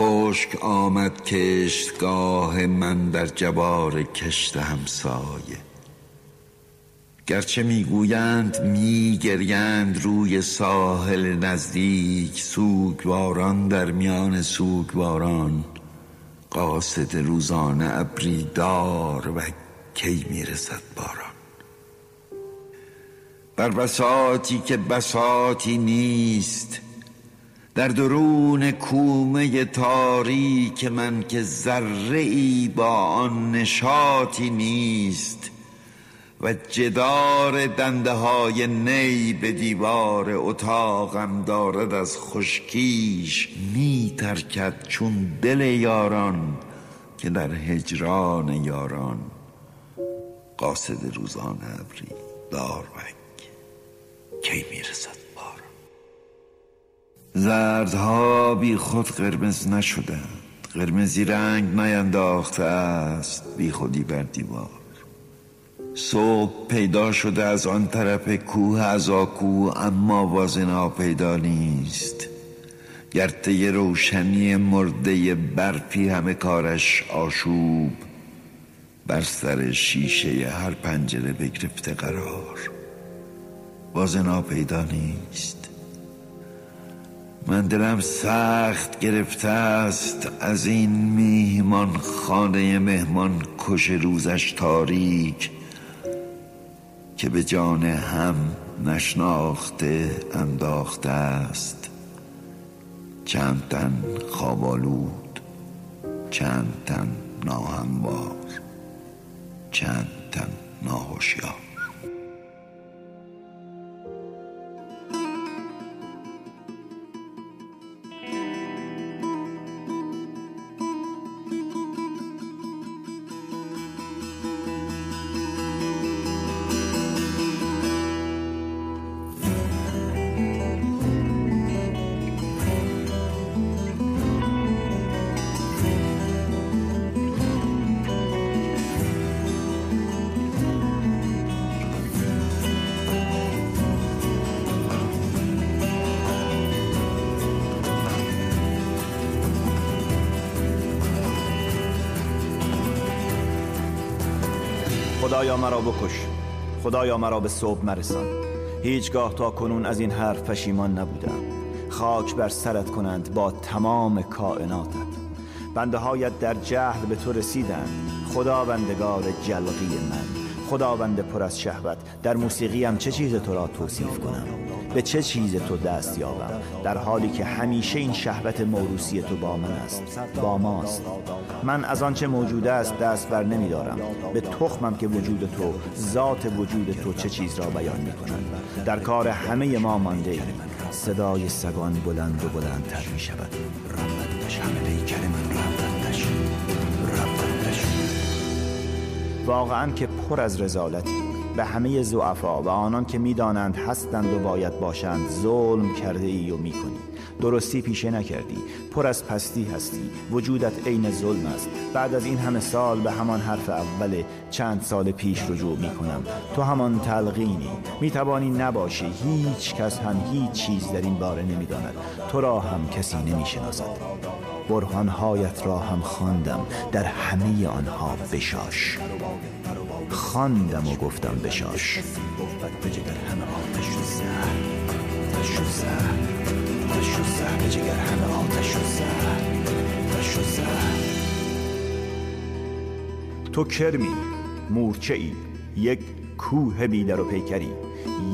خشک آمد کشتگاه من در جوار کشت همسایه. گرچه می‌گویند میگریند روی ساحل نزدیک سوگواران در میان سوگواران قاصد روزانه ابری دار و کی می‌رسد باران. بر بساتی که بساتی نیست در درون کومه تاریک من که ذره ای با آن نشاطی نیست و جدار دنده های نی به دیوار اتاقم دارد از خشکیش می ترکد چون دل یاران که در هجران یاران. قاصد روزانه ابری داروک کی می‌رسد زردها بی خود قرمز نشدند. قرمزی رنگ نینداخته است بی خودی بر دیوار. صبح پیدا شده از آن طرف کوه از آکو اما وازنا پیدا نیست. گرته روشنی مرده برفی همه کارش آشوب. بر سر شیشه هر پنجره بگرفته قرار. وازنا پیدا نیست. من دلم سخت گرفته است از این میهمان خانه مهمان کش روزش تاریک که به جان هم نشناخته انداخته است. چند تن خوابالود چند تن ناهموار چند تن ناهوشیار. خدایا مرا بکش. خدایا مرا به صبح مرسان هیچگاه تا کنون از این حرف پشیمان نبودم. خاک بر سرت کنند با تمام کائناتت. بنده هایت در جهل به تو رسیدند خداوندگار جلقی من. خداوند پر از شهوت. در موسیقیم چه چیز تو را توصیف کنم؟ به چه چیز تو دست یابم در حالی که همیشه این شهوت موروسی تو با من است با ماست. من از آنچه موجود است دست بر نمیدارم. به تخمم که وجود تو ذات وجود تو چه چیز را بیان می کند در کار همه ما مانده ایم. صدای سگان بلند و بلندتر می شود همه من واقعا که پر از رزالتی. به همه زعفا و آنان که می‌دانند هستند و باید باشند ظلم کرده ای و می‌کنی. درستی پیشه نکردی. پر از پستی هستی. وجودت عین ظلم است. بعد از این همه سال به همان حرف اول چند سال پیش رجوع می کنم تو همان تلقینی. می توانی نباشی. هیچ کس هم هیچ چیز در این باره نمی‌داند. تو را هم کسی نمی شناسد برهانهایت را هم خواندم. در همه آنها بشاش. خواندم و گفتم بشاش. تو کرمی مورچه ای یک کوه بیدر و پیکری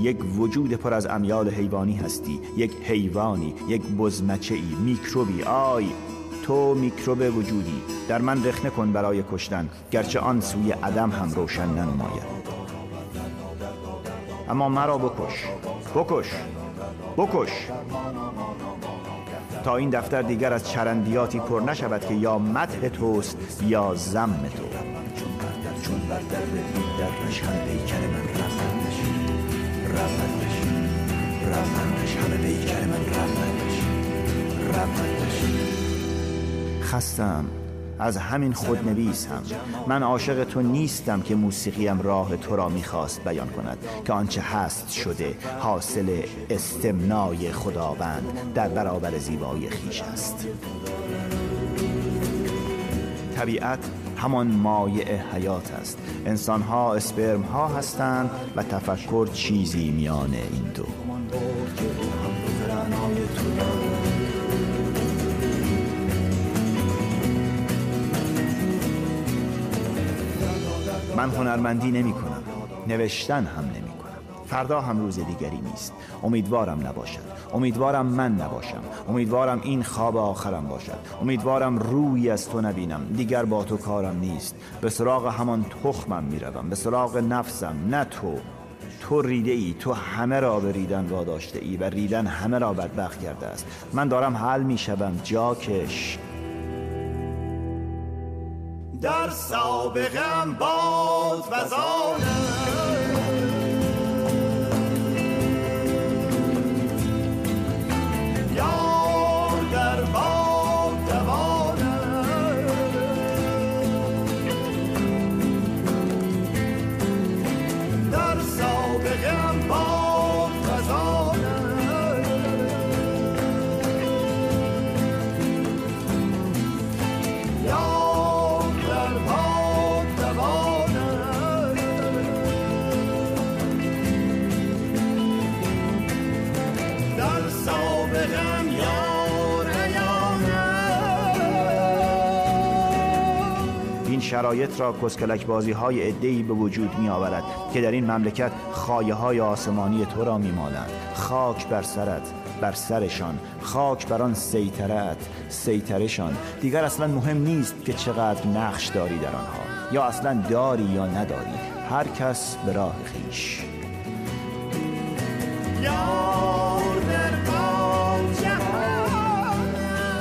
یک وجود پر از امیال حیوانی هستی یک حیوانی یک بزمچه ای میکروبی آی! تو میکروب وجودی. در من رخنه کن برای کشتن. گرچه آن سوی عدم هم روشن ننماید. اما مرا بکش. بکش. بکش. تا این دفتر دیگر از چرندیاتی پر نشود که یا مدح توست یا زم تو. چون بر در در همه پیکر من رفتش رفتش رفتش همه پیکر من رفتش رفتش خستم. از همین خودنویس هم. من عاشق تو نیستم که موسیقیم راه تو را می‌خواست بیان کند که آنچه هست شده حاصل استمنای خداوند در برابر زیبایی خیش است. طبیعت همان مایع حیات است. انسان ها اسپرم ها هستند و تفکر چیزی میان این دو. من هنرمندی نمی کنم. نوشتن هم نمی کنم. فردا هم روز دیگری نیست. امیدوارم نباشد. امیدوارم من نباشم. امیدوارم این خواب آخرم باشد. امیدوارم روی از تو نبینم. دیگر با تو کارم نیست. به سراغ همان تخمم می‌روم به سراغ نفسم. نه تو. تو ریده ای تو همه را به ریدن واداشته ای و ریدن همه را بدبخت کرده است. من دارم حل می‌شوم جاکش در سابقم باد و شرایط را کسکلک بازی های ادهی به وجود می آورد که در این مملکت خایه های آسمانی تو را می مالند خاک بر سرت بر سرشان. خاک بر آن سیطرت سیطرشان. دیگر اصلا مهم نیست که چقدر نقش داری در آنها یا اصلا داری یا نداری. هر کس به راه خیش.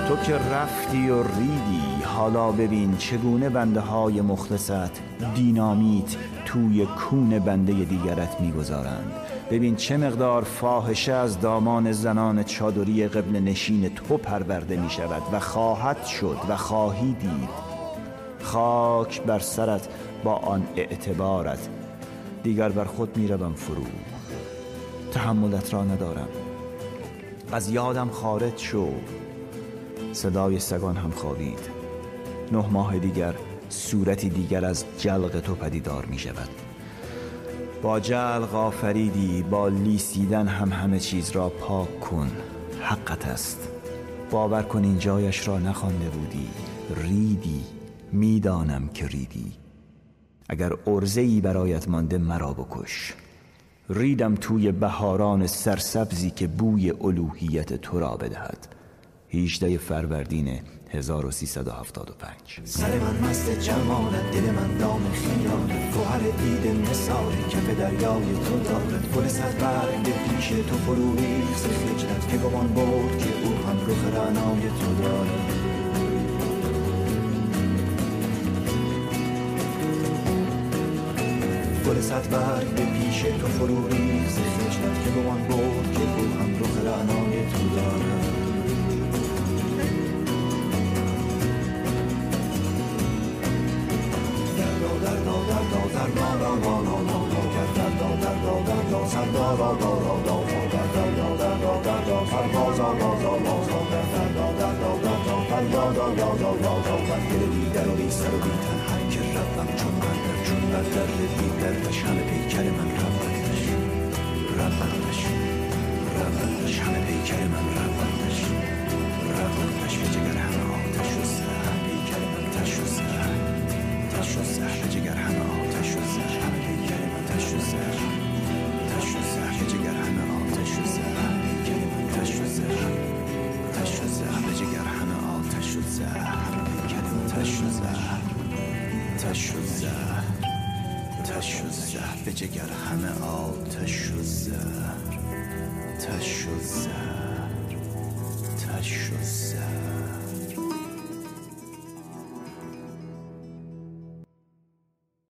تو که رفتی و ریدی حالا ببین چگونه بنده های مخلصت دینامیت توی کون بنده دیگرت می‌گذارند. ببین چه مقدار فاحشه از دامان زنان چادری قبل نشین تو پرورده می شود و خواهد شد و خواهی دید. خاک بر سرت با آن اعتبارت. دیگر بر خود می روم فرو. تحملت را ندارم. از یادم خارج شو. صدای سگان هم خوابید. نه ماه دیگر صورتی دیگر از جلق تو پدیدار می شود. با جلق آفریدی با لیسیدن هم همه چیز را پاک کن. حقت است. باور کن این جایش را نخوانده بودی. ریدی. می‌دانم که ریدی. اگر ای برایت مانده مرا بکش. ریدم توی بهاران سرسبزی که بوی الوهیت تو را بدهد. 18 فروردین 1375 سر من مست جمالت دل من دام خیالت. گوهر دید مثال کف دریای تو دارد. گل صد برگ پیش تو فرو ریخ خجلت که گمان برد که او هم رخ رعنای تو دارد. گل صد برگ پیش تو فرو ریخ خجلت که گمان برد در دیگرش همه پیکر من روندش روندش تش و زهر تش و زهر. به جگر همه آتش و زهر تش و زهر تش و زهر.